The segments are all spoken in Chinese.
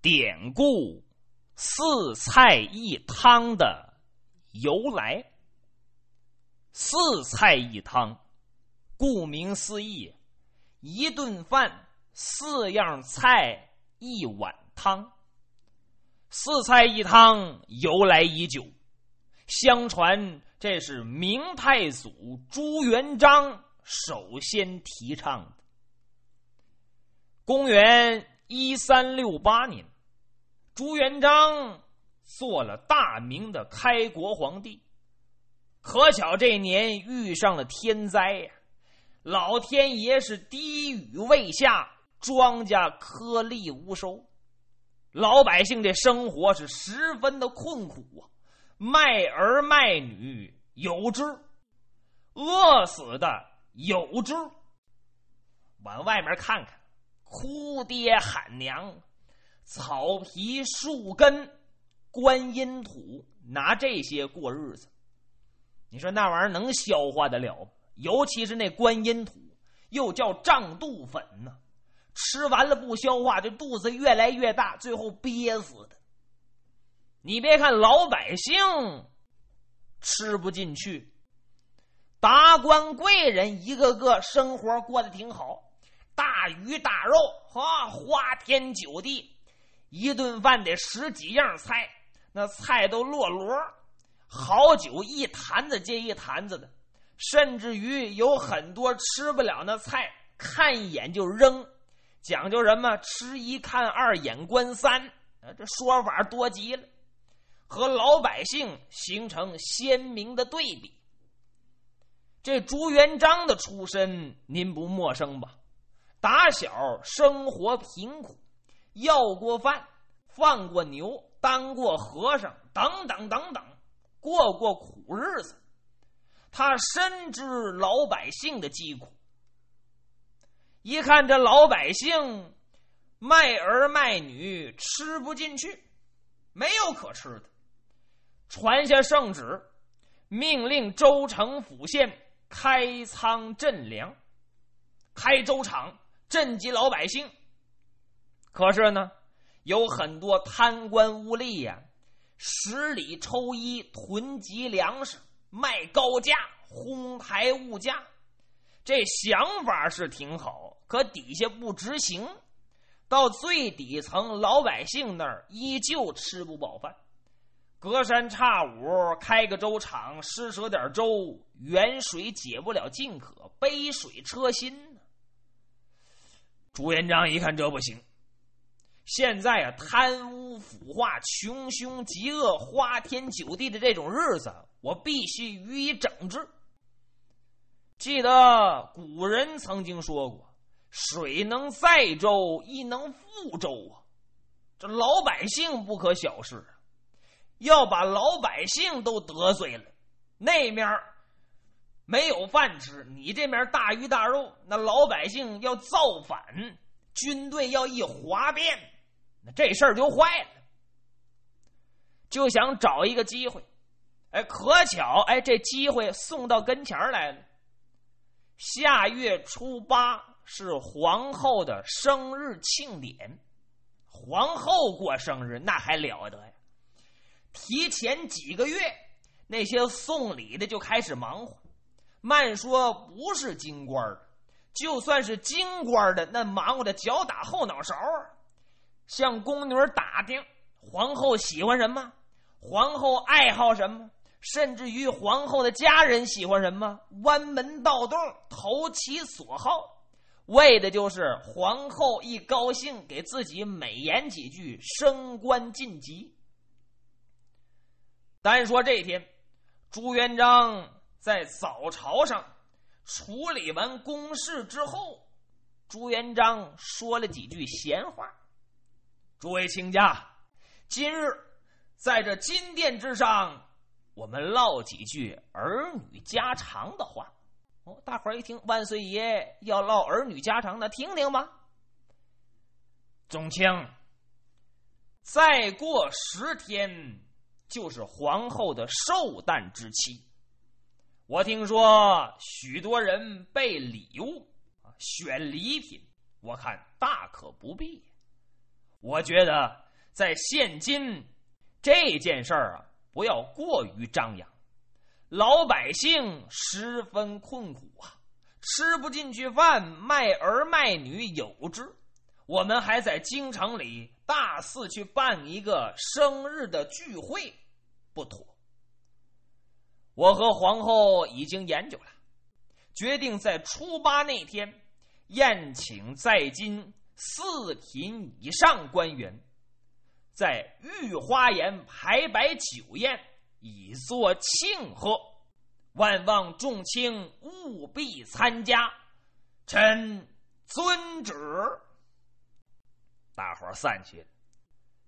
典故“四菜一汤”的由来。四菜一汤，顾名思义，一顿饭四样菜一碗汤。四菜一汤由来已久，相传这是明太祖朱元璋首先提倡的。公元一三六八年，朱元璋做了大明的开国皇帝。可巧这年遇上了天灾呀，老天爷是滴雨未下，庄稼颗粒无收，老百姓这生活是十分的困苦啊，卖儿卖女有之，饿死的有之。往外面看看。哭爹喊娘，草皮树根，观音土，拿这些过日子，你说那玩意儿能消化得了？尤其是那观音土，又叫胀肚粉呢，吃完了不消化，这肚子越来越大，最后憋死的。你别看老百姓吃不进去，达官贵人一个个生活过得挺好。大鱼大肉，哈，花天酒地，一顿饭得十几样菜，那菜都落箩，好酒一坛子接一坛子的，甚至于有很多吃不了那菜，看一眼就扔，讲究什么吃一看二眼观三，啊，这说法多极了，和老百姓形成鲜明的对比。这朱元璋的出身，您不陌生吧？打小生活贫苦，要过饭，放过牛，当过和尚，等等等等，过过苦日子。他深知老百姓的疾苦，一看这老百姓卖儿卖女，吃不进去，没有可吃的，传下圣旨，命令州城府县开仓赈粮，开粥厂。赈济老百姓，可是呢，有很多贪官污吏呀，十里抽一，囤积粮食，卖高价，哄抬物价。这想法是挺好，可底下不执行，到最底层老百姓那儿依旧吃不饱饭。隔三差五开个粥厂，施舍点粥，远水解不了近渴，杯水车薪。朱元璋一看这不行，现在啊贪污腐化、穷凶极恶、花天酒地的这种日子，我必须予以整治。记得古人曾经说过：“水能载舟，亦能覆舟啊！”这老百姓不可小视，要把老百姓都得罪了，那面没有饭吃，你这面大鱼大肉，那老百姓要造反，军队要一哗变，那这事儿就坏了。就想找一个机会，哎，可巧，哎，这机会送到跟前来了。下月初八是皇后的生日庆典，皇后过生日那还了得呀！提前几个月，那些送礼的就开始忙活。慢说不是京官的，就算是京官的，那忙活的脚打后脑勺啊！向宫女打听皇后喜欢什么，皇后爱好什么，甚至于皇后的家人喜欢什么，弯门盗洞，投其所好，为的就是皇后一高兴，给自己美言几句，升官晋级。单说这天，朱元璋。在早朝上处理完公事之后，朱元璋说了几句闲话：“诸位卿家，今日在这金殿之上，我们唠几句儿女家常的话。”哦，大伙儿一听，万岁爷要唠儿女家常，那听听吧。宗卿，再过十天就是皇后的寿诞之期。我听说许多人备礼物，选礼品，我看大可不必。我觉得在现今这件事儿啊，不要过于张扬，老百姓十分困苦啊，吃不进去饭，卖儿卖女有之。我们还在京城里大肆去办一个生日的聚会，不妥。我和皇后已经研究了，决定在初八那天宴请在京四品以上官员，在御花园排摆酒宴，以作庆贺。万望众卿务必参加，臣遵旨。大伙散去了，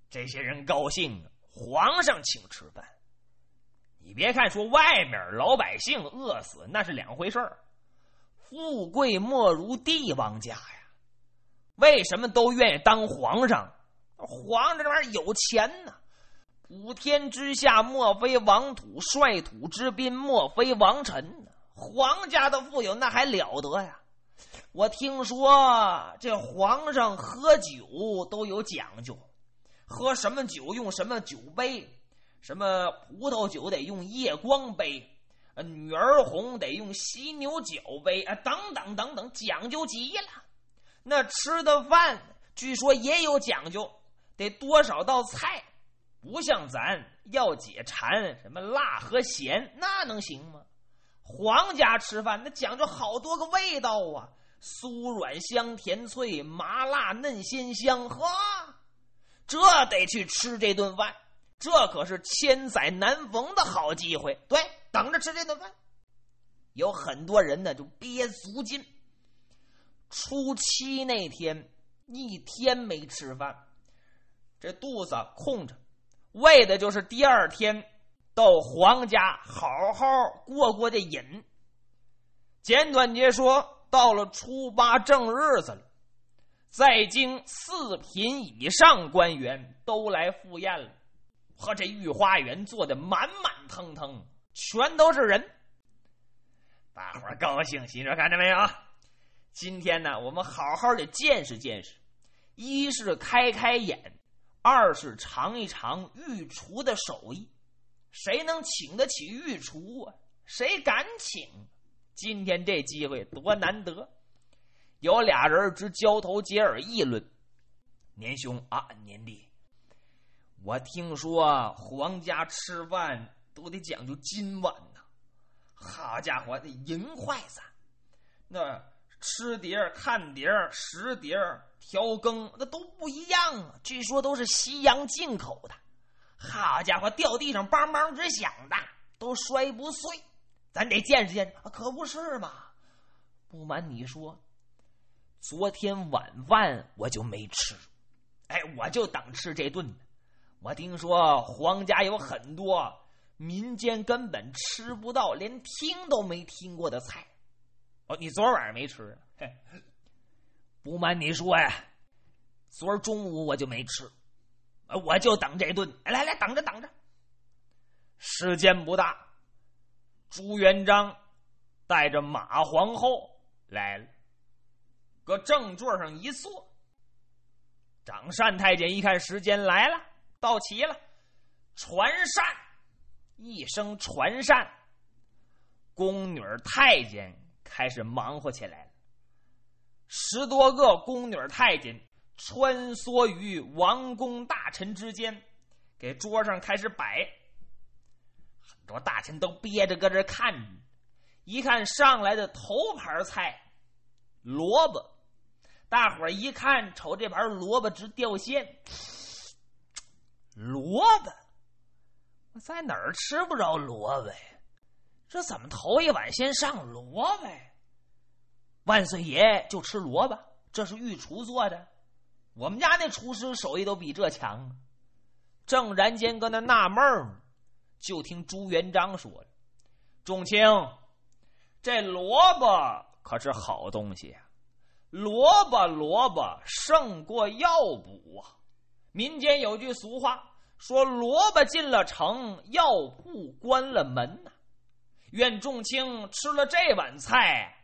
这些人高兴！皇上请吃饭。你别看说外面老百姓饿死那是两回事儿，富贵莫如帝王家呀。为什么都愿意当皇上？皇上这玩意儿有钱呢。普天之下莫非王土，率土之滨莫非王臣呢。皇家的富有那还了得呀！我听说这皇上喝酒都有讲究，喝什么酒用什么酒杯。什么葡萄酒得用夜光杯，呃，女儿红得用犀牛角杯啊，等等等等，讲究极了。那吃的饭据说也有讲究，得多少道菜，不像咱要解馋，什么辣和咸，那能行吗？皇家吃饭那讲究好多个味道啊，酥软香甜脆，麻辣嫩鲜香，呵，这得去吃这顿饭。这可是千载难逢的好机会，对，等着吃这顿饭。有很多人呢，就憋足劲。初七那天，一天没吃饭，这肚子空着，为的就是第二天到皇家好好过过这瘾。简短截说，到了初八正日子了，在京四品以上官员都来赴宴了。和这御花园坐的满满腾腾，全都是人。大伙儿高兴，心说看见没有？今天呢，我们好好的见识见识，一是开开眼，二是尝一尝御厨的手艺。谁能请得起御厨啊？谁敢请？今天这机会多难得！有俩人直交头接耳议论：“年兄啊，年弟。”我听说皇家吃饭都得讲究金碗呐，好家伙，那银筷子，那吃碟儿看碟儿食碟儿调羹，那都不一样啊！据说都是西洋进口的，好家伙，掉地上梆梆直响的，都摔不碎。咱得见识见识，可不是嘛？不瞒你说，昨天晚饭我就没吃，哎，我就等吃这顿呢。我听说皇家有很多民间根本吃不到、连听都没听过的菜。哦，你昨晚上没吃？嘿，不瞒你说呀，昨儿中午我就没吃，我就等这顿。来来，等着等着。时间不大，朱元璋带着马皇后来了，搁正座上一坐。长善太监一看时间来了。到齐了，传膳，一声传膳，宫女太监开始忙活起来了。十多个宫女太监穿梭于王公大臣之间，给桌上开始摆。很多大臣都憋着搁这看，一看上来的头盘菜，萝卜，大伙一看，瞅这盘萝卜直掉线。萝卜，我在哪儿吃不着萝卜呀？这怎么头一碗先上萝卜？万岁爷就吃萝卜，这是御厨做的。我们家那厨师手艺都比这强。啊正然间搁那纳闷儿，就听朱元璋说了：“众卿，这萝卜可是好东西啊！萝卜萝卜胜过药补啊！民间有句俗话。”说萝卜进了城，药铺关了门呐。愿众卿吃了这碗菜，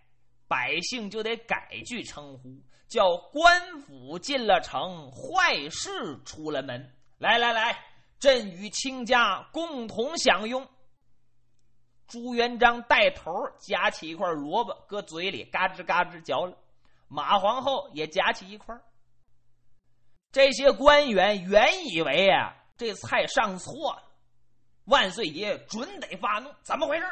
百姓就得改句称呼，叫官府进了城，坏事出了门。来来来，朕与卿家共同享用。朱元璋带头夹起一块萝卜，搁嘴里嘎吱嘎吱嚼了。马皇后也夹起一块。这些官员原以为啊，这菜上错了，万岁爷准得发怒。怎么回事？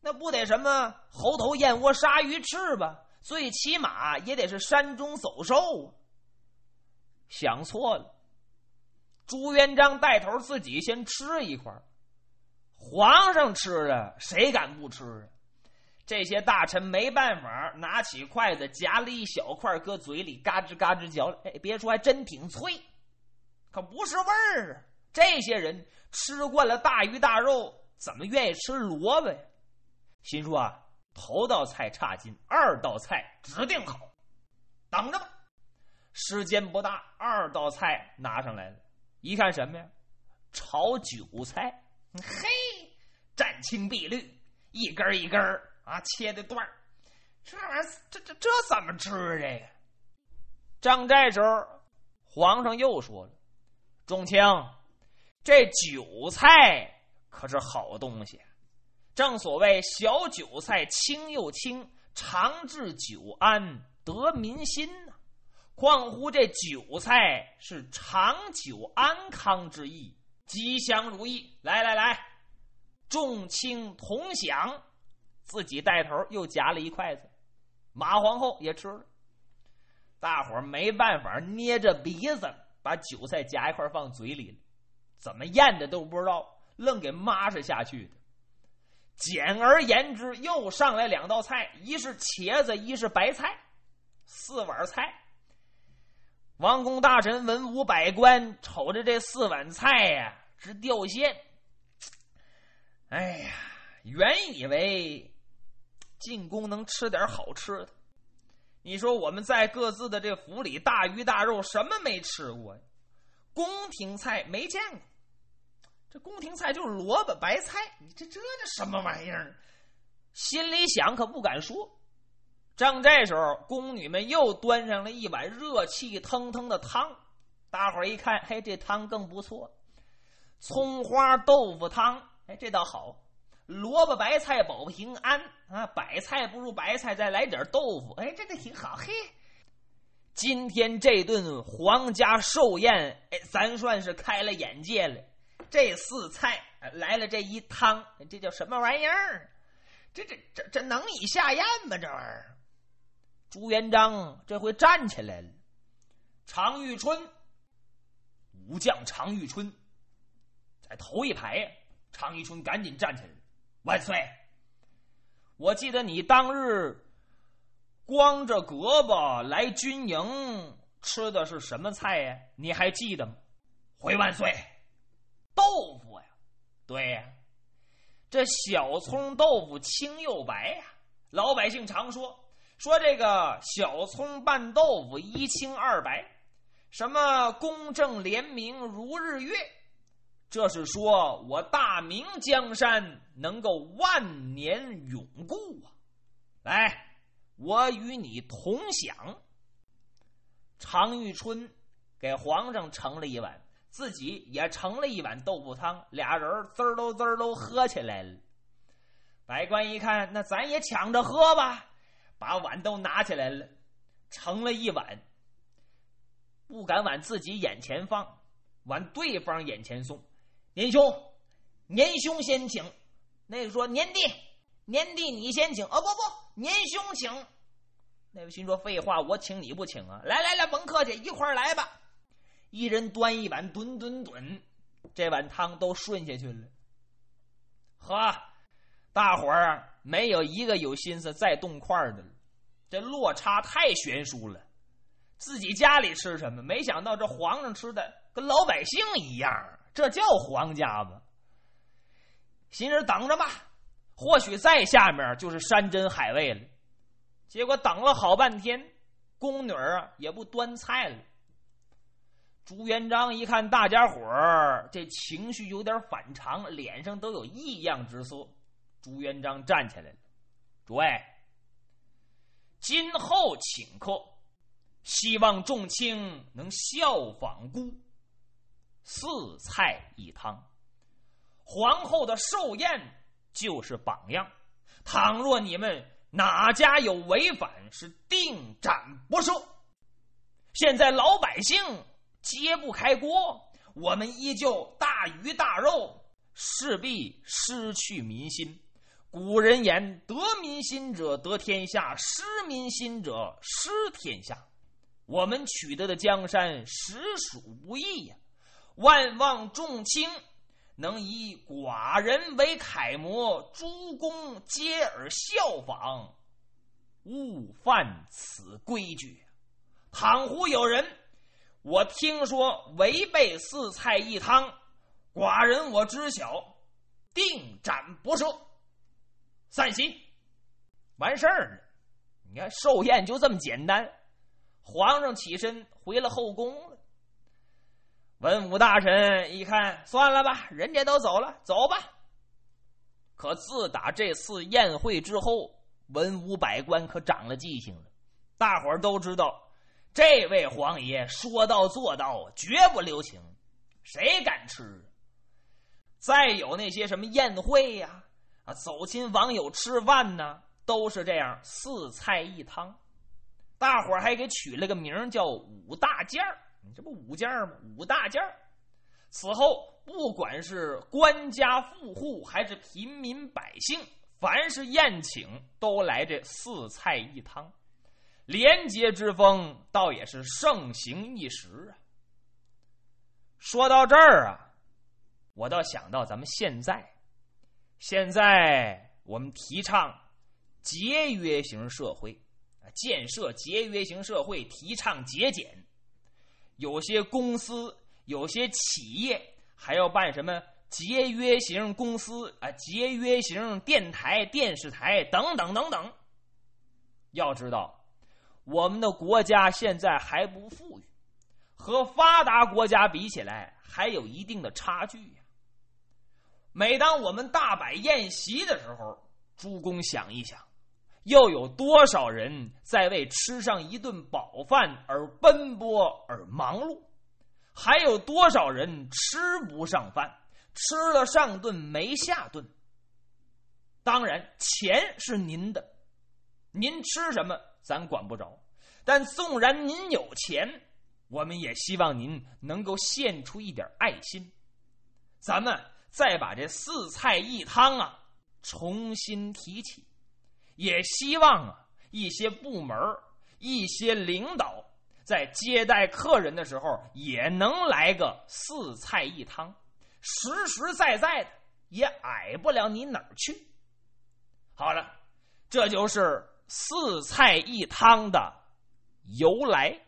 那不得什么猴头燕窝鲨鱼翅吧？最起码也得是山中走兽！想错了。朱元璋带头自己先吃一块。皇上吃啊，谁敢不吃啊？这些大臣没办法，拿起筷子夹了一小块，搁嘴里嘎吱嘎吱嚼。哎，别说，还真挺脆，可不是味儿啊！这些人吃惯了大鱼大肉，怎么愿意吃萝卜呀？心说啊，头道菜差劲，二道菜指定好，等着吧。时间不大，二道菜拿上来了，一看什么呀？炒韭菜。嘿，湛青碧绿，一根一根啊，切的段这玩意儿，这这这怎么吃这个？正这时候，皇上又说了：“宗卿，这韭菜可是好东西。正所谓小韭菜青又青，长治久安得民心呐。况乎这韭菜是长久安康之意。”吉祥如意，来来来，众卿同享。自己带头又夹了一筷子，马皇后也吃了。大伙儿没办法，捏着鼻子把韭菜夹一块放嘴里，怎么咽的都不知道，愣给抹是下去的。简而言之，又上来两道菜，一是茄子，一是白菜，四碗菜。王公大臣、文武百官瞅着这四碗菜呀。直掉线！哎呀，原以为进宫能吃点好吃的，你说我们在各自的这府里，大鱼大肉什么没吃过呀？宫廷菜没见过，这宫廷菜就是萝卜白菜，你这这这什么玩意儿？心里想可不敢说。正这时候，宫女们又端上了一碗热气腾腾的汤，大伙儿一看，嘿，这汤更不错。葱花豆腐汤，哎，这倒好。萝卜白菜保平安啊，白菜不如白菜，再来点豆腐，哎，这这挺好。嘿，今天这顿皇家寿宴，哎，咱算是开了眼界了。这四菜来了，这一汤，这叫什么玩意儿？这这这这能以下咽吗？这玩意儿？朱元璋这回站起来了。常遇春，武将常遇春。在头一排，常遇春赶紧站起来，万岁！我记得你当日光着胳膊来军营，吃的是什么菜呀？你还记得吗？回万岁！豆腐呀，对呀，这小葱豆腐青又白呀。老百姓常说说这个小葱拌豆腐一清二白，什么公正廉明如日月。这是说我大明江山能够万年永固啊！来，我与你同享。常遇春给皇上盛了一碗，自己也盛了一碗豆腐汤，俩人滋儿喽滋儿喽喝起来了。百官一看，那咱也抢着喝吧，把碗都拿起来了，盛了一碗，不敢往自己眼前放，往对方眼前送。年兄，年兄先请。那个说年弟，年弟你先请。哦不不，年兄请。那位心说废话，我请你不请啊？来来来，甭客气，一块儿来吧。一人端一碗，吨吨吨，这碗汤都顺下去了。呵，大伙儿没有一个有心思再动筷的了，这落差太悬殊了。自己家里吃什么，没想到这皇上吃的跟老百姓一样。这叫皇家吗？寻思等着吧，或许再下面就是山珍海味了。结果等了好半天，宫女啊也不端菜了。朱元璋一看大家伙儿这情绪有点反常，脸上都有异样之色。朱元璋站起来了：“诸位，今后请客，希望众卿能效仿孤。”四菜一汤。皇后的寿宴就是榜样。倘若你们哪家有违反，是定斩不赦。现在老百姓揭不开锅，我们依旧大鱼大肉，势必失去民心。古人言：“得民心者得天下，失民心者失天下。”我们取得的江山实属不易呀！万望众卿能以寡人为楷模，诸公皆而效仿，勿犯此规矩。倘乎有人，我听说违背四菜一汤，寡人我知晓，定斩不赦。散席，完事儿了。你看寿宴就这么简单。皇上起身回了后宫了。文武大臣一看，算了吧，人家都走了，走吧。可自打这次宴会之后，文武百官可长了记性了。大伙儿都知道。这位皇爷说到做到，绝不留情，谁敢吃？再有那些什么宴会呀，啊，走亲访友吃饭呢，都是这样四菜一汤。大伙儿还给取了个名叫五大件儿，你这不五件吗？五大件儿。此后，不管是官家富户还是平民百姓，凡是宴请，都来这四菜一汤。廉洁之风倒也是盛行一时啊。说到这儿啊，我倒想到咱们现在，现在我们提倡节约型社会啊，建设节约型社会，提倡节俭。有些公司、有些企业还要办什么节约型公司啊、节约型电台、电视台等等等等。要知道。我们的国家现在还不富裕，和发达国家比起来还有一定的差距呀。每当我们大摆宴席的时候，诸公想一想，又有多少人在为吃上一顿饱饭而奔波而忙碌？还有多少人吃不上饭，吃了上顿没下顿？当然，钱是您的，您吃什么？咱管不着，但纵然您有钱，我们也希望您能够献出一点爱心。咱们再把这四菜一汤啊重新提起，也希望啊一些部门、一些领导在接待客人的时候也能来个四菜一汤，实实在在的，也矮不了你哪儿去。好了，这就是。四菜一汤的由来。